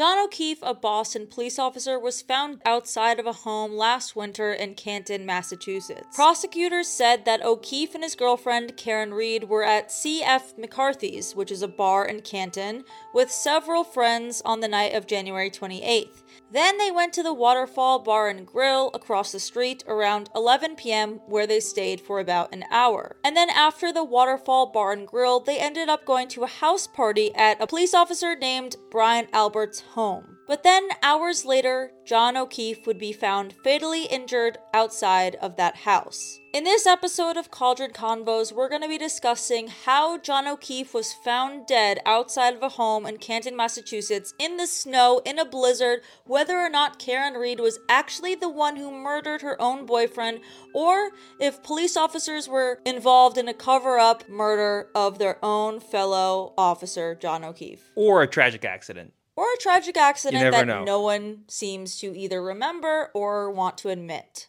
John O'Keefe, a Boston police officer, was found outside of a home last winter in Canton, Massachusetts. Prosecutors said that O'Keefe and his girlfriend, Karen Read, were at C.F. McCarthy's, which is a bar in Canton, with several friends on the night of January 28th. Then they went to the Waterfall Bar and Grill across the street around 11 p.m., where they stayed for about an hour. And then after the Waterfall Bar and Grill, they ended up going to a house party at a police officer named Brian Albert's home. But then, hours later, John O'Keefe would be found fatally injured outside of that house. In this episode of Cauldron Convos, we're going to be discussing how John O'Keefe was found dead outside of a home in Canton, Massachusetts, in the snow, in a blizzard, whether or not Karen Read was actually the one who murdered her own boyfriend, or if police officers were involved in a cover up murder of their own fellow officer, John O'Keefe Or a tragic accident. Or a tragic accident that know. no one seems to either remember or want to admit.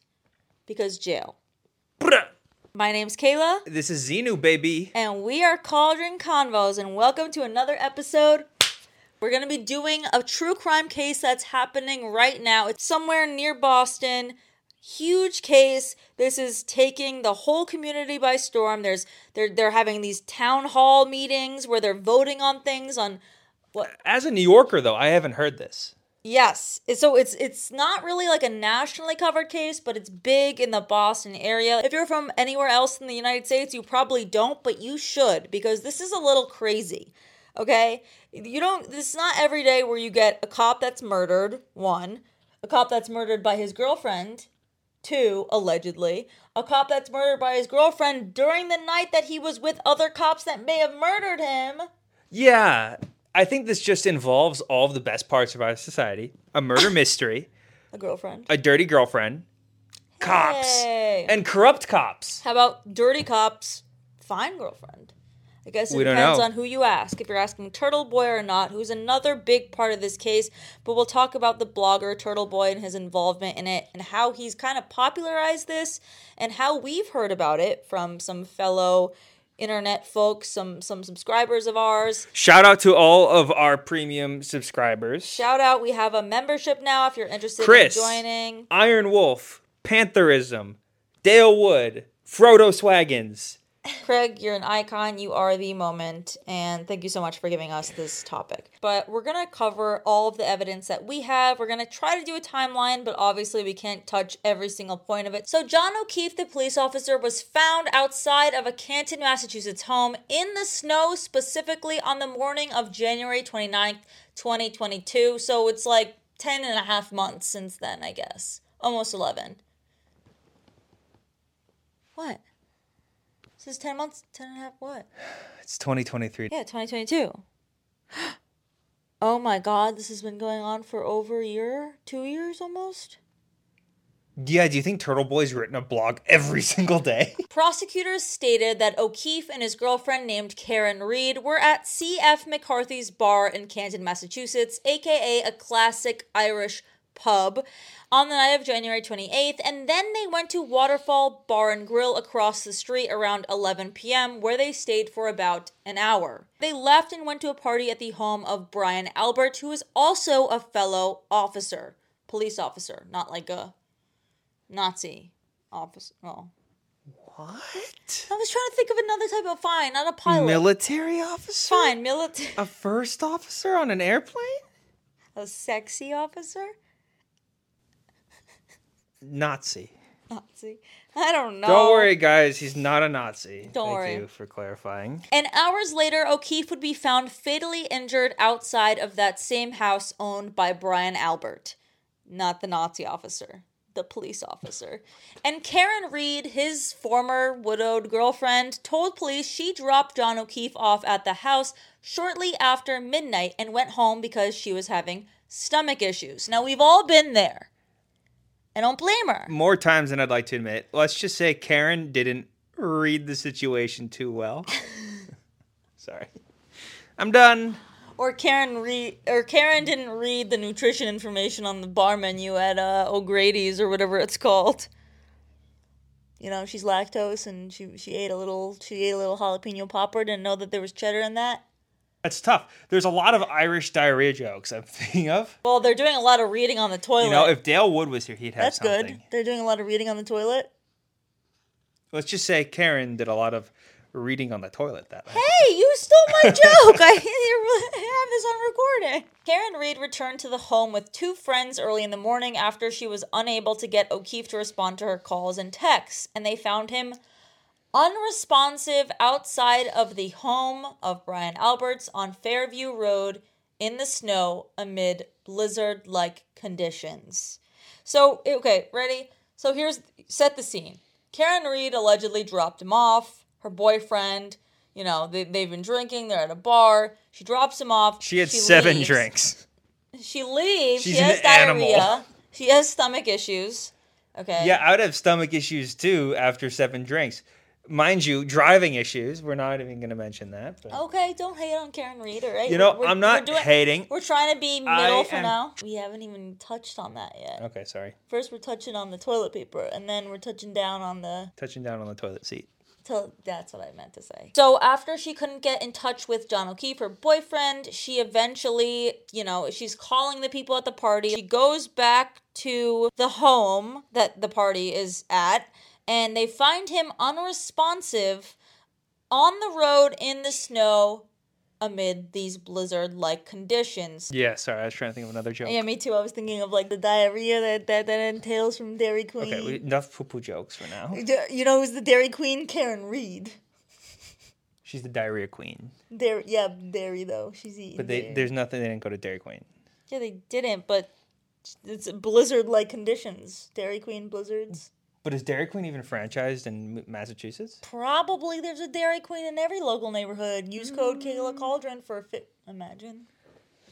Because jail. Bruh. My name's Kayla, This is Xenu, baby. and we are Cauldron Convos, and welcome to another episode. We're going to be doing a true crime case that's happening right now. It's somewhere near Boston. Huge case. This is taking the whole community by storm. There's they're they're having these town hall meetings where they're voting on things on As a New Yorker, though, I haven't heard this. Yes. So it's it's not really like a nationally covered case, but it's big in the Boston area. If you're from anywhere else in the United States, you probably don't, but you should because this is a little crazy. Okay? You don't this is not every day where you get a cop that's murdered, one, a cop that's murdered by his girlfriend, two, allegedly, a cop that's murdered by his girlfriend during the night that he was with other cops that may have murdered him. Yeah, I think this just involves all of the best parts of our society a murder mystery, A girlfriend. a dirty girlfriend, cops, Hey. and corrupt cops. How about dirty cops, fine girlfriend? I guess it We depends on who you ask. If you're asking Turtle Boy or not, who's another big part of this case, but we'll talk about the blogger Turtle Boy and his involvement in it and how he's kind of popularized this and how we've heard about it from some fellow internet folks, some some subscribers of ours. Shout out to all of our premium subscribers Shout out, we have a membership now if you're interested Chris. in joining. Iron Wolf, Pantherism, Dale Wood, Frodo Swaggins. Craig, you're an icon. You are the moment. And thank you so much for giving us this topic. But we're going to cover all of the evidence that we have. We're going to try to do a timeline, but obviously we can't touch every single point of it. So, John O'Keefe, the police officer, was found outside of a Canton, Massachusetts home in the snow, specifically on the morning of January 29th, 2022. So, it's like 10 and a half months since then, I guess. Almost 11. What? This is 10 months, 10 and a half, what? It's 2023. Yeah, 2022. oh my god, this has been going on for over a year? Two years almost? Yeah, do you think Turtle Boy's written a blog every single day? Prosecutors stated that O'Keefe and his girlfriend named Karen Read were at C.F. McCarthy's bar in Canton, Massachusetts, aka a classic Irish pub, on the night of January 28th, and then they went to Waterfall Bar and Grill across the street around 11 p.m., where they stayed for about an hour. They left and went to a party at the home of Brian Albert, who is also a fellow officer, police officer, not like a Nazi officer. Oh. What? I was trying to think of another type of fine, not a pilot. Military officer? fine, military. A first officer on an airplane? A sexy officer? Nazi. Nazi. I don't know. Don't worry, guys. He's not a Nazi. Don't Thank worry. you for clarifying. And hours later, O'Keefe would be found fatally injured outside of that same house owned by Brian Albert. Not the Nazi officer, the police officer. And Karen Read, his former widowed girlfriend, told police she dropped John O'Keefe off at the house shortly after midnight and went home because she was having stomach issues. Now, we've all been there. I don't blame her. More times than I'd like to admit. Let's just say Karen didn't read the situation too well. Sorry. I'm done. Or Karen read or Karen didn't read the nutrition information on the bar menu at uh, O'Grady's or whatever it's called. You know, she's lactose and she she ate a little she ate a little jalapeno popper, didn't know that there was cheddar in that. That's tough. There's a lot of Irish diarrhea jokes I'm thinking of. Well, they're doing a lot of reading on the toilet. You know, if Dale Wood was here, he'd have That's something. good. They're doing a lot of reading on the toilet. Let's just say Karen did a lot of reading on the toilet that night. Hey, you stole my joke. I have this on recording. Karen Read returned to the home with two friends early in the morning after she was unable to get O'Keefe to respond to her calls and texts, and they found him unresponsive outside of the home of Brian Alberts on Fairview Road in the snow amid blizzard like conditions. So, okay, ready? So here's set the scene. Karen Read allegedly dropped him off. Her boyfriend, you know, they, they've been drinking, they're at a bar. She drops him off. She had seven leaves. drinks. She leaves. She's she has an animal. She has stomach issues. Okay. Yeah, I would have stomach issues too after seven drinks. Mind you, driving issues. We're not even going to mention that. But. Okay, don't hate on Karen Read, all right? You know, We're- I'm not we're doing- hating. We're trying to be middle I for am- now. We haven't even touched on that yet. Okay, sorry. First, we're touching on the toilet paper, and then we're touching down on the. Touching down on the toilet seat. To- that's what I meant to say. So after she couldn't get in touch with John O'Keefe, her boyfriend, she eventually, you know, she's calling the people at the party. She goes back to the home that the party is at, and they find him unresponsive on the road in the snow amid these blizzard like conditions. Yeah, sorry. I was trying to think of another joke. Yeah, me too. I was thinking of like the diarrhea that that, that entails from Dairy Queen. Okay, we, enough poo poo jokes for now. You know who's the Dairy Queen? Karen Read. She's the diarrhea queen. Dairy, yeah, dairy though. She's eating. But they, dairy. there's nothing. They didn't go to Dairy Queen. yeah, they didn't. But it's blizzard-like conditions. Dairy Queen blizzards. But is Dairy Queen even franchised in Massachusetts? Probably there's a Dairy Queen in every local neighborhood. Use code Mm. Kayla Cauldron for a fit. Imagine.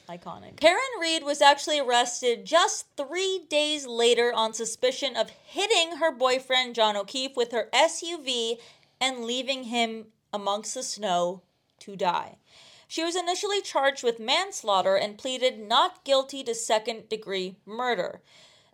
Iconic. Karen Read was actually arrested just three days later on suspicion of hitting her boyfriend John O'Keefe with her SUV and leaving him amongst the snow to die. She was initially charged with manslaughter and pleaded not guilty to second degree murder.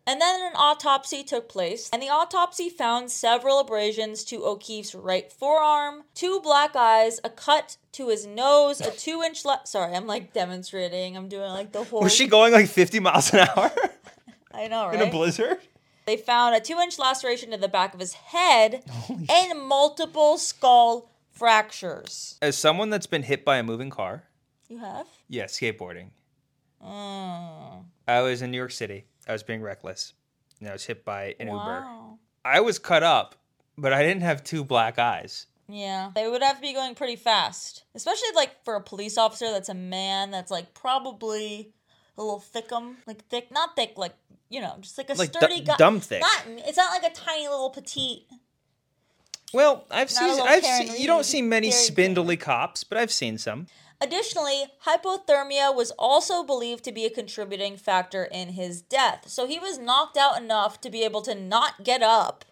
And then an autopsy took place, and the autopsy found several abrasions to O'Keefe's right forearm, two black eyes, a cut to his nose, a two inch left. Sorry, I'm like demonstrating. I'm doing like the whole. Was she going like 50 miles an hour I know, right? in a blizzard? They found a two inch laceration to the back of his head and multiple skull fractures. As someone that's been hit by a moving car, You have? yeah, skateboarding. Mm, I was in New York City. I was being reckless. And I was hit by an Uber. I was cut up, but I didn't have two black eyes. Yeah, they would have to be going pretty fast, especially like for a police officer that's a man that's like probably a little thickum, like thick, not thick, like you know, just like a Like sturdy guy. dumb thick. Not, it's not like a tiny little petite. Well, I've Not seen. I've seen. You don't see many spindly cops, but I've seen some. Additionally, hypothermia was also believed to be a contributing factor in his death. So he was knocked out enough to be able to not get up,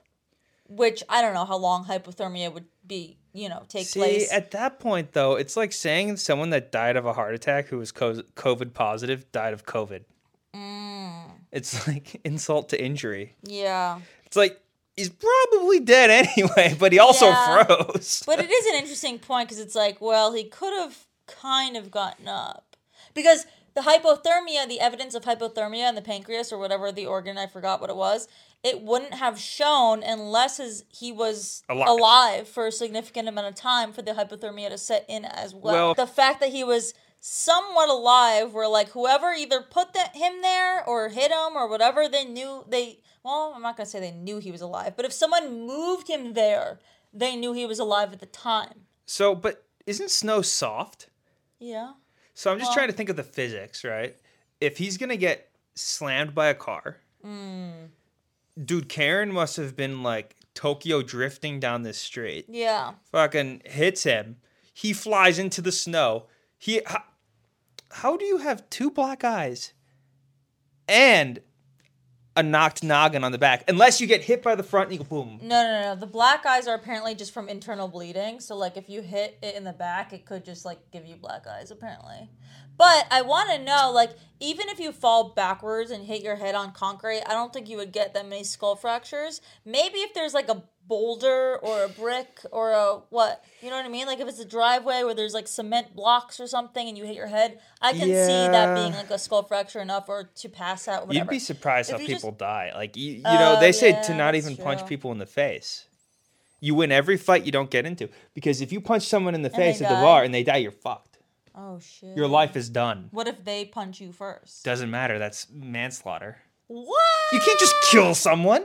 which I don't know how long hypothermia would be, you know, take See, place. at that point though, it's like saying someone that died of a heart attack who was COVID positive died of COVID. Mm. It's like insult to injury. yeah. It's like he's probably dead anyway, but he also Yeah. froze. But it is an interesting point because it's like, well, he could have kind of gotten up. Because the hypothermia, the evidence of hypothermia in the pancreas or whatever the organ, I forgot what it was, it wouldn't have shown unless his, he was Alive. alive. for a significant amount of time for the hypothermia to set in as well. Well- the fact that he was somewhat alive, where like whoever either put that, him there or hit him or whatever, they knew they. Well, I'm not gonna say they knew he was alive, but if someone moved him there, they knew he was alive at the time. so, but isn't snow soft? Yeah. So I'm just Well- trying to think of the physics, right? If he's gonna get slammed by a car, Mm. dude, Karen must have been like Tokyo drifting down this street. Yeah. Fucking hits him. He flies into the snow. He how, how do you have two black eyes and a knocked noggin on the back? Unless you get hit by the front and you go boom. No, no, no. The black eyes are apparently just from internal bleeding. So, like, if you hit it in the back, it could just like give you black eyes. Apparently, But I want to know, like, even if you fall backwards and hit your head on concrete, I don't think you would get that many skull fractures. Maybe if there's like a boulder or a brick or a what, you know what I mean? Like if it's a driveway where there's like cement blocks or something and you hit your head, I can see that being like a skull fracture enough or to pass out. Whatever. You'd be surprised If how you just- people die. Like you, you know, Oh, they say yeah, to not that's even punch people in the face. You win every fight you don't get into because if you punch someone in the they face at the bar and they die, you're fucked. oh shit. Your life is done. What if they punch you first? Doesn't matter. That's manslaughter. What? You can't just kill someone.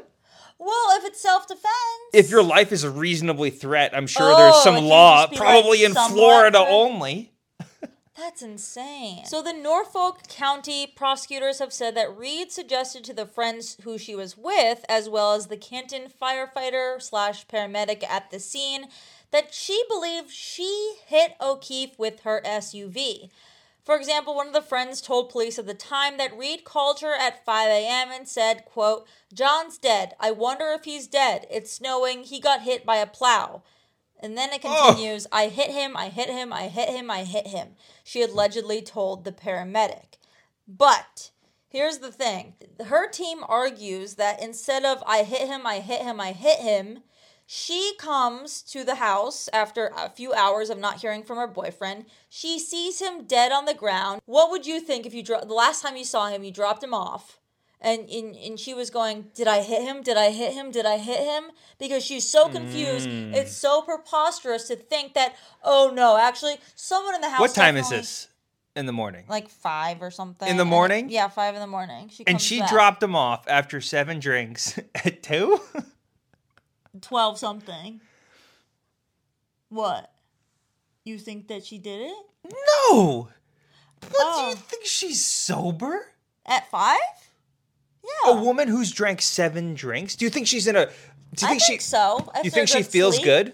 Well, if it's self defense. If your life is a reasonably threat, I'm sure Oh, there's some law, be, like, probably in Florida threat- only. That's insane. So the Norfolk County prosecutors have said that Read suggested to the friends who she was with, as well as the Canton firefighter slash paramedic at the scene, that she believed she hit O'Keefe with her SUV. For example, one of the friends told police at the time that Read called her at 5 a.m. and said, quote, John's dead. I wonder if he's dead. It's snowing. He got hit by a plow. And then it Oh. continues, I hit him, I hit him, I hit him, I hit him. She allegedly told the paramedic. But here's the thing her team argues that instead of I hit him, I hit him, I hit him, she comes to the house after a few hours of not hearing from her boyfriend. She sees him dead on the ground. What would you think if you dro- the last time you saw him, you dropped him off? And, and and she was going, Did I hit him? Did I hit him? Did I hit him? Because she's so confused. Mm. It's so preposterous to think that, oh no, actually, someone in the house. What time is this in the morning? Like five or something. In the And- morning? yeah, five in the morning. She and she back. dropped him off after seven drinks at two? 12 something. What? You think that she did it? no. What do Oh. you think she's sober? At five? Yeah. A woman who's drank seven drinks? Do you think she's in a? Do you I think, think she? so. Do you think she feels good?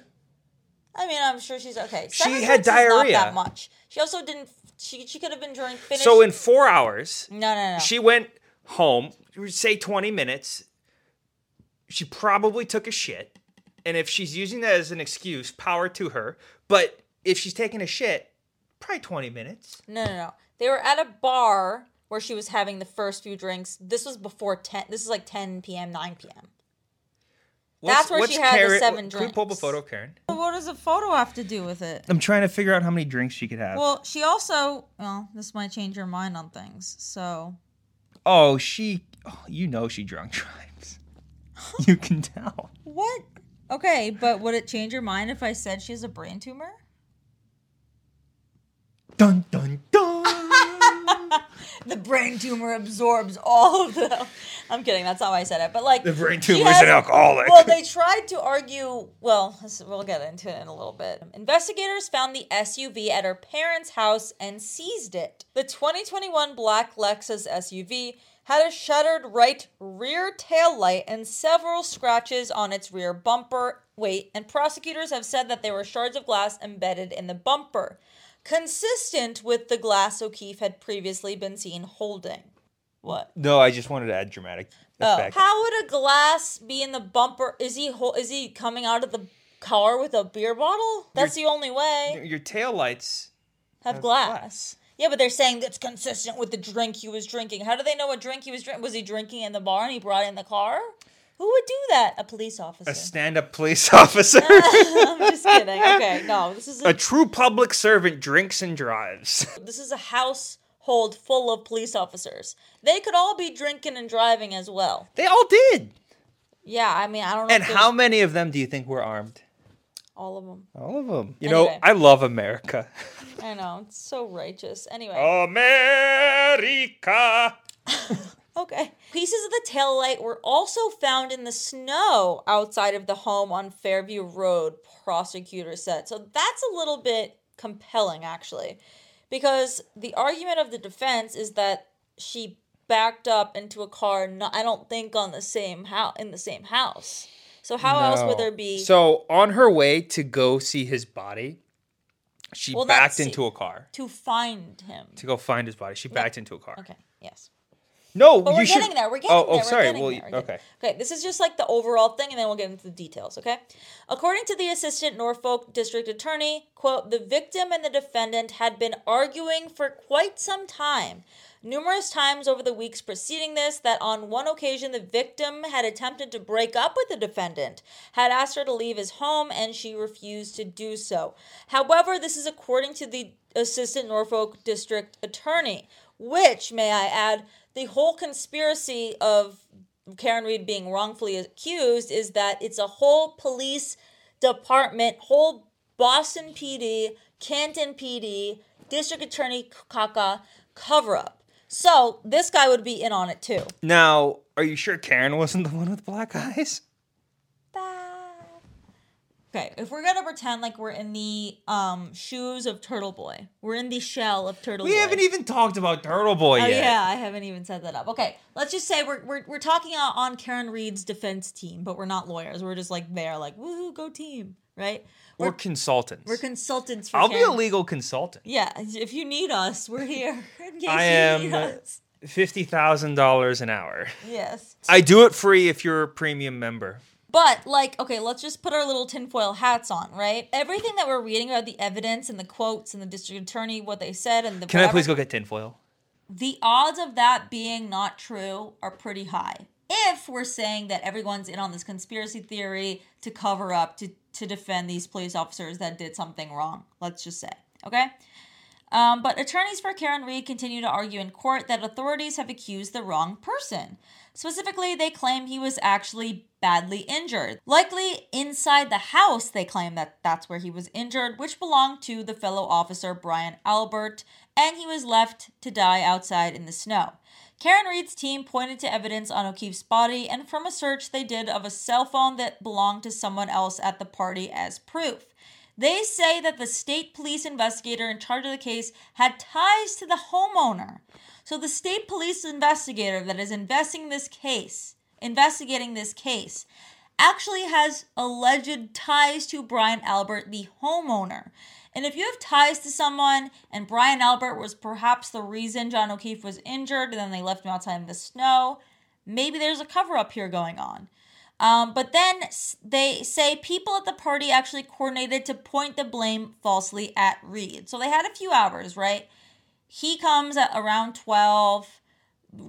I mean, I'm sure she's okay. She had diarrhea. that much. She also didn't. She she could have been drink finished. So in four hours, no no no. she went home. Say twenty minutes. She probably took a shit, and if she's using that as an excuse, power to her. But if she's taking a shit, probably twenty minutes. No, no, no. They were at a bar where she was having the first few drinks. This was before 10. This is like 10 p.m., 9 p.m. That's where she had the seven Can we pull up a photo, Karen? What does a photo have to do with it? I'm trying to figure out how many drinks she could have. Well, she also, well, this might change her mind on things. So, oh, she. Oh, you know she drunk drives. you can tell. what? Okay, but would it change your mind if I said she has a brain tumor? Dun dun dun. The brain tumor absorbs all of the. I'm kidding. That's how I said it. But like the brain tumor is an alcoholic. Well, they tried to argue. Well, we'll get into it in a little bit. Investigators found the SUV at her parents' house and seized it. The 2021 black Lexus SUV had a shattered right rear tail light and several scratches on its rear bumper. Wait, and prosecutors have said that there were shards of glass embedded in the bumper, consistent with the glass O'Keefe had previously been seen holding. What? no, I just wanted to add dramatic Oh, how would a glass be in the bumper? Is he hol- is he coming out of the car with a beer bottle? That's the only way. Your tail lights. Have have glass. glass. Yeah, but they're saying that's consistent with the drink he was drinking. How do they know what drink he was drinking? Was he drinking in the bar and he brought it in the car? Who would do that? A police officer. A stand-up police officer. I'm just kidding. Okay, no, this is a, a true public servant drinks and drives. this is a household full of police officers. They could all be drinking and driving as well. They all did. Yeah, I mean, I don't know. And how many of them do you think were armed? All of them. All of them. You know, I love America. I know it's so righteous. Anyway. America. Okay. Pieces of the tail light were also found in the snow outside of the home on Fairview Road, prosecutor said. So that's a little bit compelling, actually, because the argument of the defense is that she backed up into a car. Not, I don't think on the same house in the same house. So how else would there be? So on her way to go see his body, she Well, backed into a car to find him. to go find his body. She backed into a car. Okay. Yes. No, But you we're should. getting there. We're oh, getting oh, there. oh, we're sorry. Well, there, getting- okay. Okay, this is just like the overall thing, and then we'll get into the details, okay? According to the assistant Norfolk district attorney, quote, the victim and the defendant had been arguing for quite some time. Numerous times over the weeks preceding this, that on one occasion the victim had attempted to break up with the defendant, had asked her to leave his home, and she refused to do so. However, this is according to the assistant Norfolk district attorney, which, may I add, the whole conspiracy of Karen Read being wrongfully accused is that it's a whole police department, whole Boston PD, Canton PD, District Attorney Kaka cover up. So this guy would be in on it too. Now, are you sure Karen wasn't the one with black eyes? Okay, if we're gonna pretend like we're in the um shoes of Turtle Boy, we're in the shell of Turtle Boy. We Boy. haven't even talked about Turtle Boy Oh yet. yeah, I haven't even set that up. Okay, let's just say we're we're we're talking on on Karen Read's defense team, but we're not lawyers. We're just like there, like woohoo, go team, right? We're consultants. We're consultants for I'll be a legal consultant. Yeah, if you need us, we're here. In case I you am need us. fifty thousand dollars an hour. Yes. I do it free if you're a premium member. But like, okay, let's just put our little tinfoil hats on, right? Everything that we're reading about the evidence and the quotes and the district attorney, what they said, and the Can I please go get tinfoil? the odds of that being not true are pretty high. If we're saying that everyone's in on this conspiracy theory to cover up, to, to defend these police officers that did something wrong, let's just say, okay? Um, but attorneys for Karen Read continue to argue in court that authorities have accused the wrong person. Specifically, they claim he was actually badly injured. Likely inside the house, they claim that that's where he was injured, which belonged to the fellow officer Brian Albert, and he was left to die outside in the snow. Karen Read's team pointed to evidence on O'Keefe's body and from a search they did of a cell phone that belonged to someone else at the party as proof. They say that the state police investigator in charge of the case had ties to the homeowner. So the state police investigator that is investigating this case, investigating this case, actually has alleged ties to Brian Albert, the homeowner. And if you have ties to someone and Brian Albert was perhaps the reason John O'Keefe was injured and then they left him outside in the snow, maybe there's a cover up here going on. Um, but then they say people at the party actually coordinated to point the blame falsely at Read. So they had a few hours, right? He comes at around 12.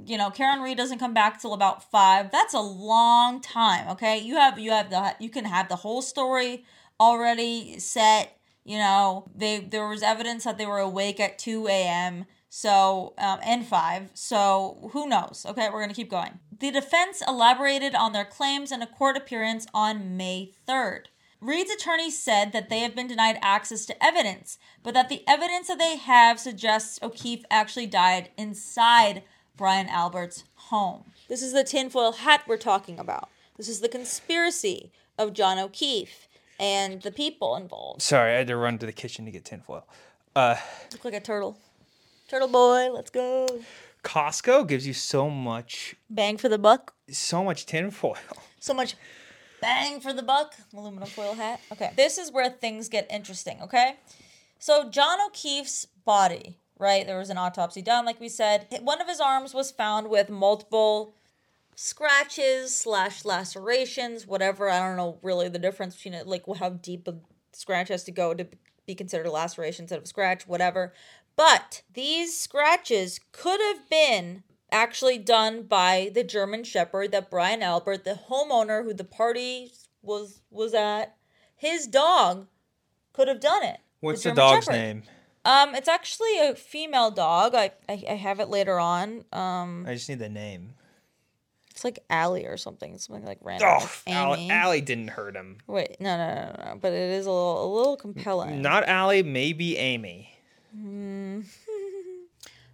You know, Karen Read doesn't come back till about 5. That's a long time, okay? You have you have the you can have the whole story already set. You know, they there was evidence that they were awake at 2 a.m. So, um, and five. So, who knows? Okay, we're going to keep going. The defense elaborated on their claims in a court appearance on May 3rd. Read's attorney said that they have been denied access to evidence, but that the evidence that they have suggests O'Keefe actually died inside Brian Albert's home. This is the tinfoil hat we're talking about. This is the conspiracy of John O'Keefe and the people involved. Sorry, I had to run to the kitchen to get tinfoil. Uh, Look like a turtle. Turtle boy, let's go. Costco gives you so much, Bang for the buck. so much tinfoil. So much bang for the buck. Aluminum foil hat. Okay. This is where things get interesting, okay? So, John O'Keefe's body, right? There was an autopsy done, like we said. One of his arms was found with multiple scratches slash lacerations, whatever. I don't know really the difference between it, like how deep a scratch has to go to be considered a laceration instead of a scratch, whatever. But these scratches could have been actually done by the German Shepherd that Brian Albert, the homeowner who the party was was at, his dog could have done it. What's the, German dog's Shepherd. name? Um, it's actually a female dog. I, I I have it later on. Um, I just need the name. it's like Allie or something. Something like random. Oh, Allie, Allie didn't hurt him. Wait, no, no, no, no, no. But it is a little, a little compelling. Not Allie, maybe Amy.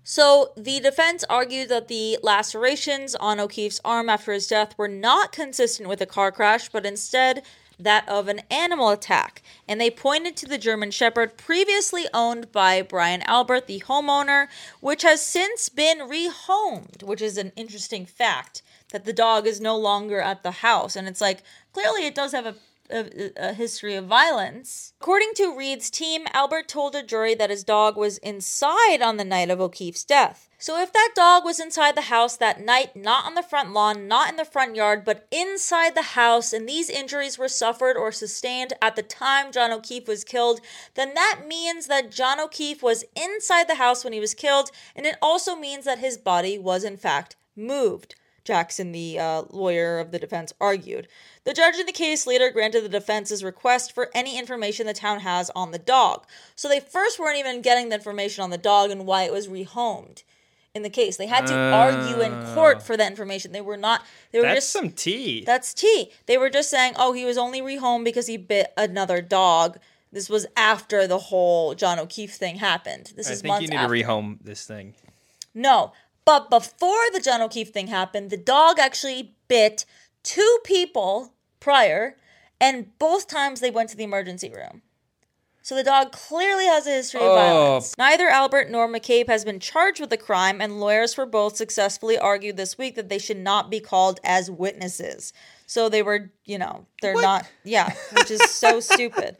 So the defense argued that the lacerations on O'Keefe's arm after his death were not consistent with a car crash, but instead that of an animal attack. And they pointed to the German Shepherd previously owned by Brian Albert, the homeowner, which has since been rehomed, which is an interesting fact that the dog is no longer at the house. And it's like clearly it does have a, a, uh, a history of violence. According to Read's team, Albert told a jury that his dog was inside on the night of O'Keefe's death. So if that dog was inside the house that night, not on the front lawn, not in the front yard, but inside the house, and these injuries were suffered or sustained at the time John O'Keefe was killed, then that means that John O'Keefe was inside the house when he was killed, and it also means that his body was in fact moved. Jackson, the uh, lawyer of the defense, argued. The judge in the case later granted the defense's request for any information the town has on the dog. So they first weren't even getting the information on the dog and why it was rehomed in the case. They had to argue in court for that information. They were not. They were That's just some tea. that's tea. They were just saying, oh, he was only rehomed because he bit another dog. This was after the whole John O'Keefe thing happened. This I is think months you need after. to rehome this thing. No, but before the John O'Keefe thing happened, the dog actually bit two people prior, and both times they went to the emergency room. So the dog clearly has a history of Oh. violence. Neither Albert nor McCabe has been charged with the crime, and lawyers for both successfully argued this week that they should not be called as witnesses. So they were, you know, they're What? not, yeah, which is so stupid.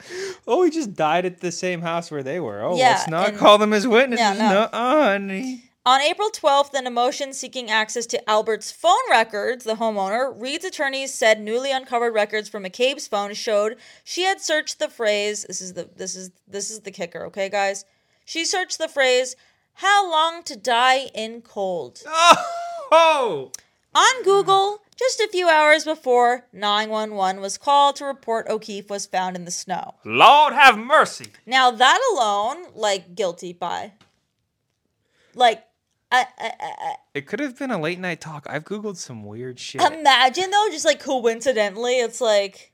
Oh, he just died at the same house where they were. Oh, Yeah, let's not and- call them as witnesses. Yeah, no. no. honey. On April 12th, in a motion seeking access to Albert's phone records, the homeowner, Read's attorneys said newly uncovered records from McCabe's phone showed she had searched the phrase, this is the this is this is the kicker, okay guys? She searched the phrase how long to die in cold Oh, on Google just a few hours before 911 was called to report O'Keefe was found in the snow. Lord have mercy. Now that alone, like guilty by like I, I, I, It could have been a late night talk. I've googled some weird shit. Imagine though, just like coincidentally, it's like,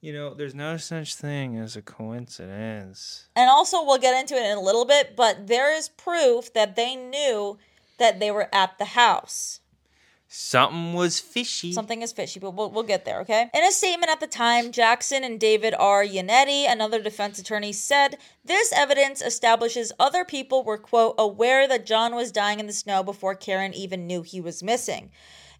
you know, there's no such thing as a coincidence. and also we'll get into it in a little bit, but there is proof that they knew that they were at the house. Something was fishy. Something is fishy, but we'll, we'll get there, okay? In a statement at the time, Jackson and David R. Yannetti, another defense attorney, said this evidence establishes other people were, quote, aware that John was dying in the snow before Karen even knew he was missing.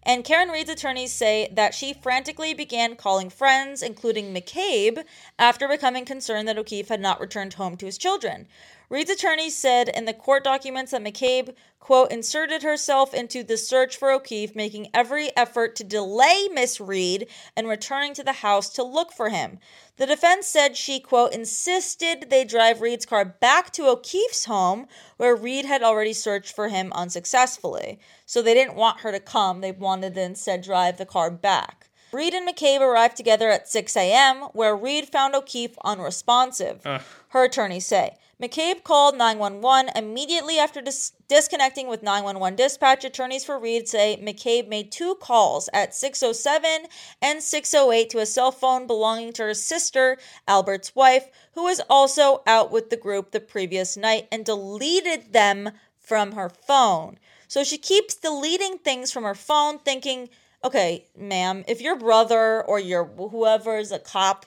And Karen Read's attorneys say that she frantically began calling friends, including McCabe, after becoming concerned that O'Keefe had not returned home to his children. Read's attorneys said in the court documents that McCabe, quote, inserted herself into the search for O'Keefe, making every effort to delay Miss Read and returning to the house to look for him. The defense said she, quote, insisted they drive Read's car back to O'Keefe's home, where Read had already searched for him unsuccessfully. So they didn't want her to come, they wanted to instead drive the car back. Read and McCabe arrived together at 6 a.m., where Read found O'Keefe unresponsive. Her attorneys say. McCabe called 911 immediately after dis- disconnecting with 911 dispatch. Attorneys for Read say McCabe made two calls at 607 and 608 to a cell phone belonging to her sister, Albert's wife, who was also out with the group the previous night and deleted them from her phone. So she keeps deleting things from her phone, thinking, okay, ma'am, if your brother or your whoever is a cop,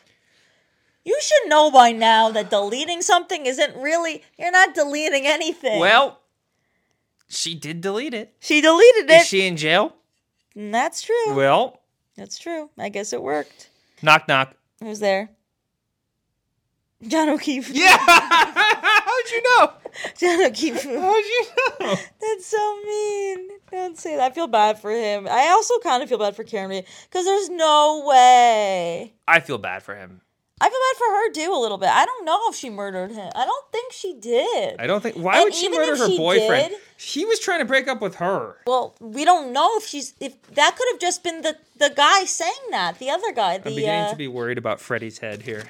you should know by now that deleting something isn't really, you're not deleting anything. well, she did delete it. she deleted it. Is she in jail? That's true. Well, That's true. I guess it worked. knock knock. Who's there? John O'Keefe. Yeah. How'd you know? John O'Keefe. How'd you know? That's so mean. Don't say that. I feel bad for him. I also kind of feel bad for Karen because there's no way. I feel bad for him. I feel bad for her too a little bit. I don't know if she murdered him. I don't think she did. I don't think. Why And would she murder her she boyfriend? did- He was trying to break up with her. Well, we don't know if she's if that could have just been the the guy saying that, the other guy. The I'm beginning uh, to be worried about Freddie's head here.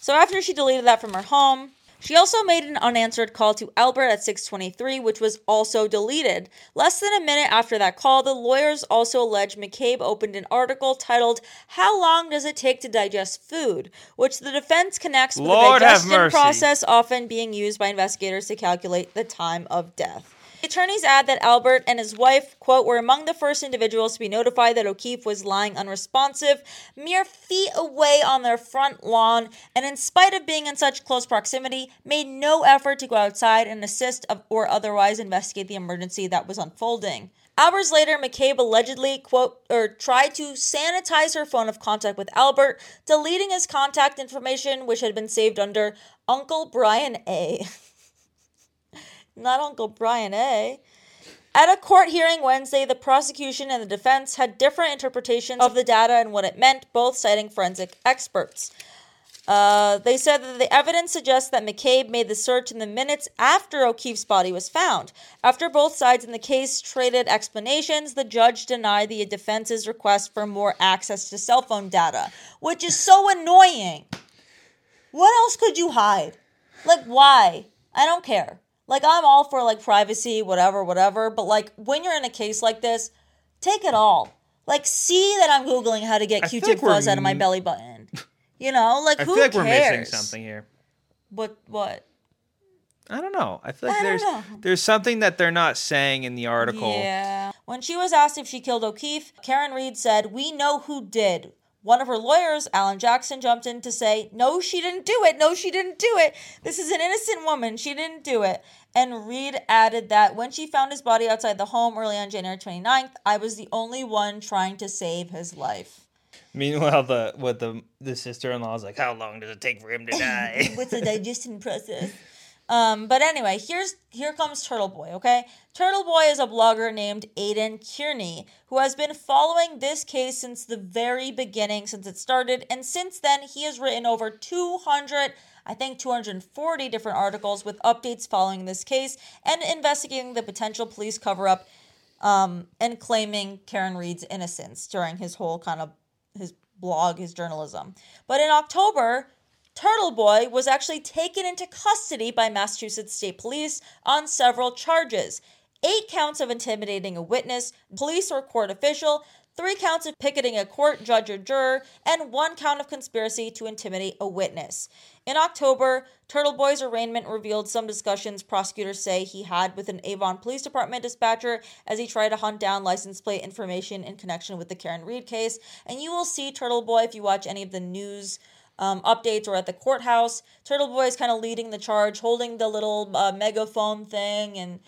So after she deleted that from her home, she also made an unanswered call to Albert at 623, which was also deleted. Less than a minute after that call, the lawyers also alleged McCabe opened an article titled How Long Does It Take to Digest Food? which the defense connects with Lord the digestion process often being used by investigators to calculate the time of death. Attorneys add that Albert and his wife, quote, were among the first individuals to be notified that O'Keefe was lying unresponsive, mere feet away on their front lawn, and in spite of being in such close proximity, made no effort to go outside and assist or otherwise investigate the emergency that was unfolding. Hours later, McCabe allegedly, quote, or tried to sanitize her phone of contact with Albert, deleting his contact information, which had been saved under Uncle Brian A. Not Uncle Brian A. At a court hearing Wednesday, the prosecution and the defense had different interpretations of the data and what it meant, both citing forensic experts. Uh, they said that the evidence suggests that McCabe made the search in the minutes after O'Keefe's body was found. After both sides in the case traded explanations, the judge denied the defense's request for more access to cell phone data, which is so annoying. What else could you hide? Like, why? I don't care. Like, I'm all for like privacy, whatever, whatever, but like when you're in a case like this, take it all. Like, see that I'm Googling how to get Q tip like fuzz out of my belly button. You know, like I who feel like cares? we're missing something here. What? What? I don't know. I feel like I there's there's something that they're not saying in the article. Yeah. When she was asked if she killed O'Keefe, Karen Read said, "We know who did." One of her lawyers, Alan Jackson, jumped in to say, "No, she didn't do it. No, she didn't do it. This is an innocent woman. She didn't do it." And Read added that when she found his body outside the home early on January 29th, I was the only one trying to save his life. Meanwhile, the what the the sister in law is like, how long does it take for him to die? What's the digestion process? Um, but anyway, here's here comes Turtle Boy. Okay, Turtle Boy is a blogger named Aidan Kearney who has been following this case since the very beginning, since it started, and since then he has written over 200. I think 240 different articles with updates following this case and investigating the potential police cover up um, and claiming Karen Read's innocence during his whole kind of his blog, his journalism. But in October, Turtle Boy was actually taken into custody by Massachusetts State Police on several charges eight counts of intimidating a witness, police or court official, three counts of picketing a court judge or juror, and one count of conspiracy to intimidate a witness. In October, Turtle Boy's arraignment revealed some discussions prosecutors say he had with an Avon Police Department dispatcher as he tried to hunt down license plate information in connection with the Karen Read case. And you will see Turtle Boy if you watch any of the news um, updates or at the courthouse. Turtle Boy is kind of leading the charge, holding the little uh, megaphone thing and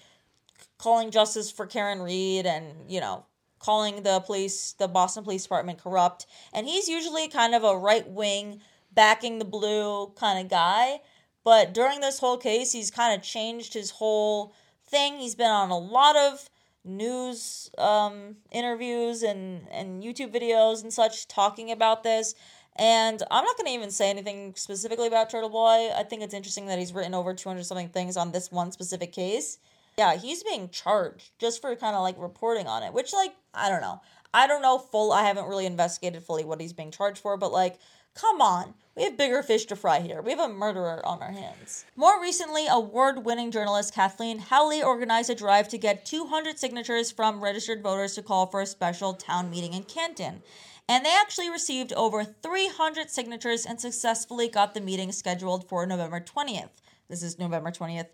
calling justice for Karen Read and, you know, calling the police, the Boston Police Department corrupt. And he's usually kind of a right wing backing the blue kind of guy. But during this whole case, he's kind of changed his whole thing. He's been on a lot of news um, interviews and, and YouTube videos and such talking about this. And I'm not going to even say anything specifically about Turtle Boy. I think it's interesting that he's written over 200 something things on this one specific case. Yeah, he's being charged just for kind of like reporting on it, which, like, I don't know. I don't know full, I haven't really investigated fully what he's being charged for, but like, Come on, we have bigger fish to fry here. We have a murderer on our hands. More recently, award winning journalist Kathleen Howley organized a drive to get 200 signatures from registered voters to call for a special town meeting in Canton. And they actually received over 300 signatures and successfully got the meeting scheduled for November 20th. This is November 20th,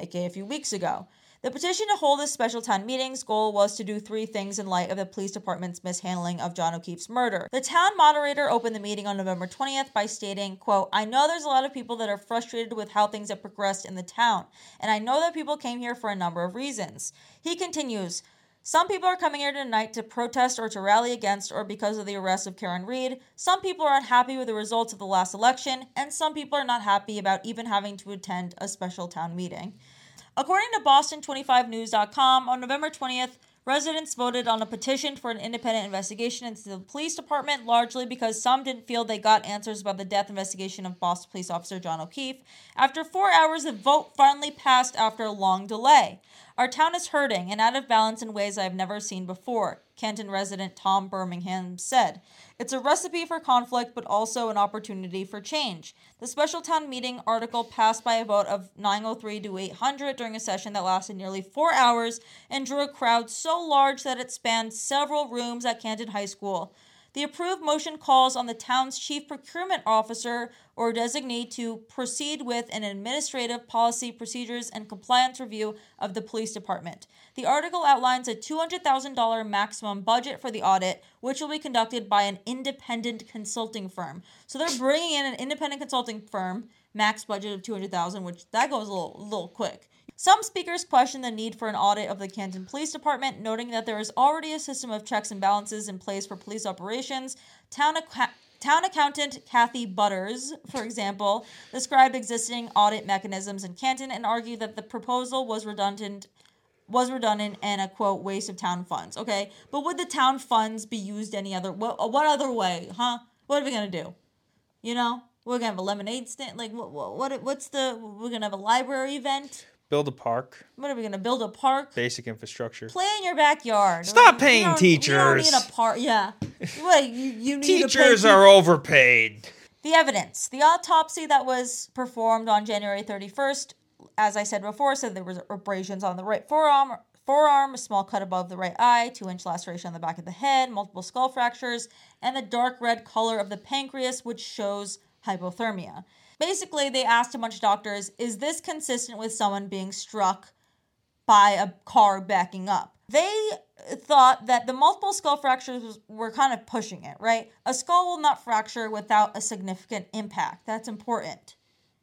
aka a few weeks ago. The petition to hold this special town meeting's goal was to do three things in light of the police department's mishandling of John O'Keefe's murder. The town moderator opened the meeting on November 20th by stating, quote, I know there's a lot of people that are frustrated with how things have progressed in the town, and I know that people came here for a number of reasons. He continues, some people are coming here tonight to protest or to rally against or because of the arrest of Karen Read. Some people are unhappy with the results of the last election, and some people are not happy about even having to attend a special town meeting. According to Boston25News.com, on November 20th, residents voted on a petition for an independent investigation into the police department, largely because some didn't feel they got answers about the death investigation of Boston police officer John O'Keefe. After four hours, the vote finally passed after a long delay. Our town is hurting and out of balance in ways I have never seen before, Canton resident Tom Birmingham said. It's a recipe for conflict, but also an opportunity for change. The special town meeting article passed by a vote of 903 to 800 during a session that lasted nearly four hours and drew a crowd so large that it spanned several rooms at Canton High School. The approved motion calls on the town's chief procurement officer or designee to proceed with an administrative policy, procedures, and compliance review of the police department. The article outlines a $200,000 maximum budget for the audit, which will be conducted by an independent consulting firm. So they're bringing in an independent consulting firm, max budget of 200,000, which that goes a little, a little quick. Some speakers question the need for an audit of the Canton Police Department, noting that there is already a system of checks and balances in place for police operations. Town, ac- Town accountant Kathy Butters, for example, described existing audit mechanisms in Canton and argued that the proposal was redundant was redundant and a quote waste of town funds. Okay, but would the town funds be used any other what what other way, huh? What are we gonna do? You know, we're gonna have a lemonade stand. Like what what what's the we're gonna have a library event? Build a park. What are we gonna build a park? Basic infrastructure. Play in your backyard. Stop You paying don't- You don't teachers. need a park. Yeah. What you, you need Teachers are overpaid. the evidence. The autopsy that was performed on January 31st, as I said before, said there was abrasions on the right forearm, forearm, a small cut above the right eye, two inch laceration on the back of the head, multiple skull fractures, and the dark red color of the pancreas, which shows hypothermia. Basically, they asked a bunch of doctors, is this consistent with someone being struck by a car backing up. They thought that the multiple skull fractures were kind of pushing it, right? A skull will not fracture without a significant impact. That's important.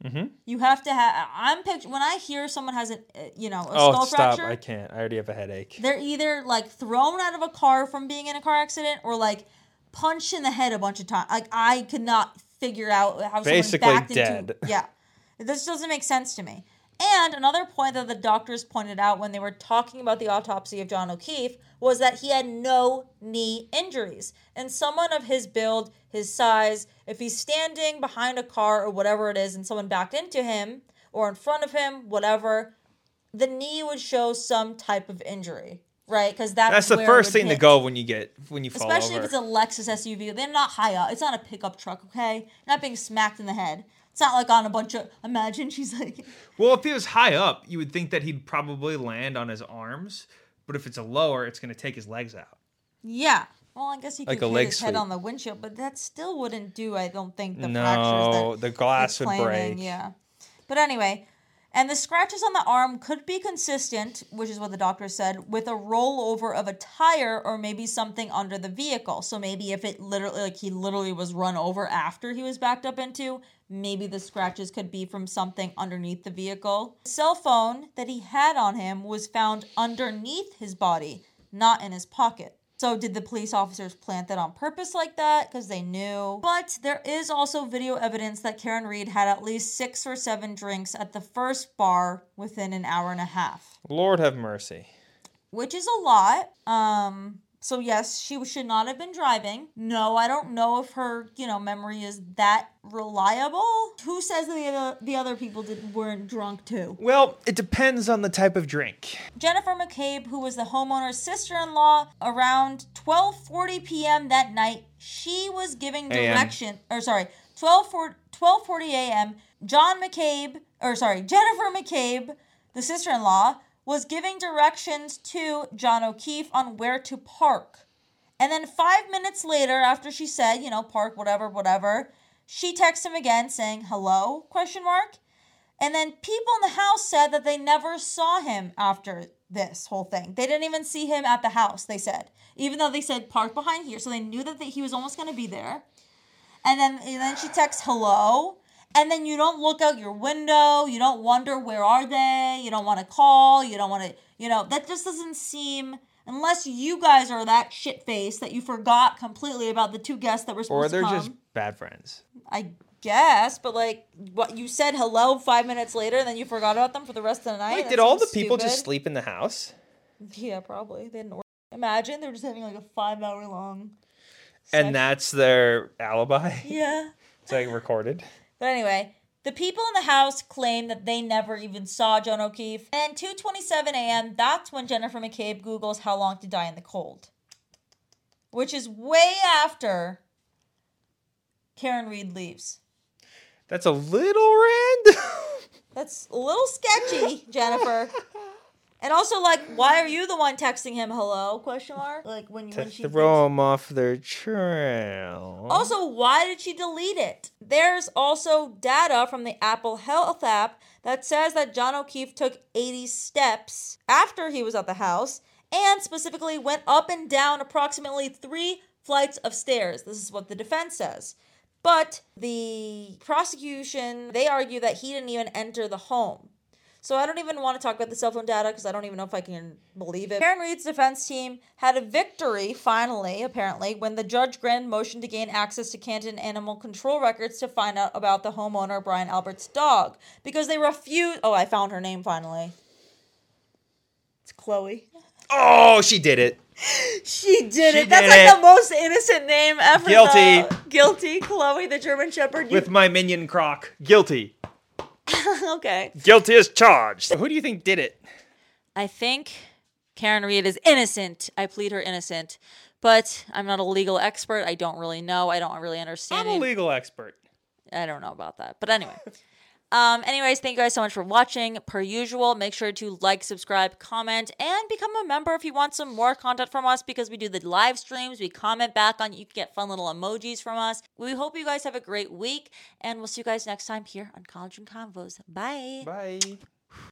Mm-hmm. You have to have. I'm picture when I hear someone has a, you know, a Oh, skull stop! fracture. I can't. I already have a headache. They're either like thrown out of a car from being in a car accident, or like punched in the head a bunch of times. Like I could not figure out how Basically someone backed dead. into. Yeah, this doesn't make sense to me. And another point that the doctors pointed out when they were talking about the autopsy of John O'Keefe was that he had no knee injuries. And someone of his build, his size, if he's standing behind a car or whatever it is and someone backed into him or in front of him, whatever, the knee would show some type of injury, right? Because that's, That's the first thing to go when you get when you fall Especially over. if it's a Lexus SUV. They're not high up. It's not a pickup truck, okay? You're not being smacked in the head. It's not like on a bunch of. Imagine she's like. Well, if he was high up, you would think that he'd probably land on his arms. But if it's a lower, it's going to take his legs out. Yeah. Well, I guess he Like could hit his head on the windshield, but that still wouldn't do. I don't think the fractures No, the glass would break. Yeah. But anyway, and the scratches on the arm could be consistent, which is what the doctor said, with a rollover of a tire or maybe something under the vehicle. So maybe if it literally, like he literally was run over after he was backed up into, maybe the scratches could be from something underneath the vehicle. The cell phone that he had on him was found underneath his body, not in his pocket. So did the police officers plant that on purpose like that because they knew? But there is also video evidence that Karen Read had at least six or seven drinks at the first bar within an hour and a half, Lord have mercy. which is a lot. Um so yes, she should not have been driving. No, I don't know if her, you know, memory is that reliable. Who says the other, the other people did weren't drunk too? Well, it depends on the type of drink. Jennifer McCabe, who was the homeowner's sister-in-law, around 12:40 p.m. that night, she was giving direction or sorry, 12 12:40 a.m. John McCabe or sorry, Jennifer McCabe, the sister-in-law, was giving directions to John O'Keefe on where to park. And then 5 minutes later after she said, you know, park whatever whatever, she texts him again saying, "Hello?" question mark. And then people in the house said that they never saw him after this whole thing. They didn't even see him at the house, they said. Even though they said park behind here. So they knew that he was almost going to be there. And then and then she texts hello. And then you don't look out your window. You don't wonder where are they. You don't want to call. You don't want to, you know, that just doesn't seem unless you guys are that shit faced that you forgot completely about the two guests that were supposed to be. Or they're to come. just bad friends. I guess, but like, what you said hello five minutes later, and then you forgot about them for the rest of the night. That did all the people just sleep in the house? Yeah, probably. They didn't. Imagine they're just having like a five hour long. And that's their alibi? yeah. It's like recorded. But anyway, the people in the house claim that they never even saw John O'Keefe. And 2:27 a.m. That's when Jennifer McCabe Google's "How long to die in the cold," which is way after Karen Read leaves. That's a little random. That's a little sketchy, Jennifer. And also, like, why are you the one texting him hello? Question mark. Like when when she Throw them off their trail. Also, why did she delete it? There's also data from the Apple Health app that says that John O'Keefe took 80 steps after he was at the house and specifically went up and down approximately three flights of stairs. This is what the defense says. But the prosecution, they argue that he didn't even enter the home. So I don't even want to talk about the cell phone data because I don't even know if I can believe it. Karen Read's defense team had a victory finally, apparently, when the judge granted motion to gain access to Canton animal control records to find out about the homeowner Brian Albert's dog because they refused. Oh, I found her name finally. It's Chloe. Oh, she did it. She did She it. That's did like it. the most innocent name ever. Guilty. though. Guilty. Chloe, the German Shepherd. You- With my minion croc. Guilty. okay. Guilty as charged. Who do you think did it? I think Karen Read is innocent. I plead her innocent. But I'm not a legal expert. I don't really know. I don't really understand. I'm a legal expert. I don't know about that. But anyway. Um, anyways, thank you guys so much for watching. Per usual, make sure to like, subscribe, comment, and become a member if you want some more content from us because we do the live streams. We comment back on you can get fun little emojis from us. We hope you guys have a great week, and we'll see you guys next time here on Cauldron Convos. Bye. Bye.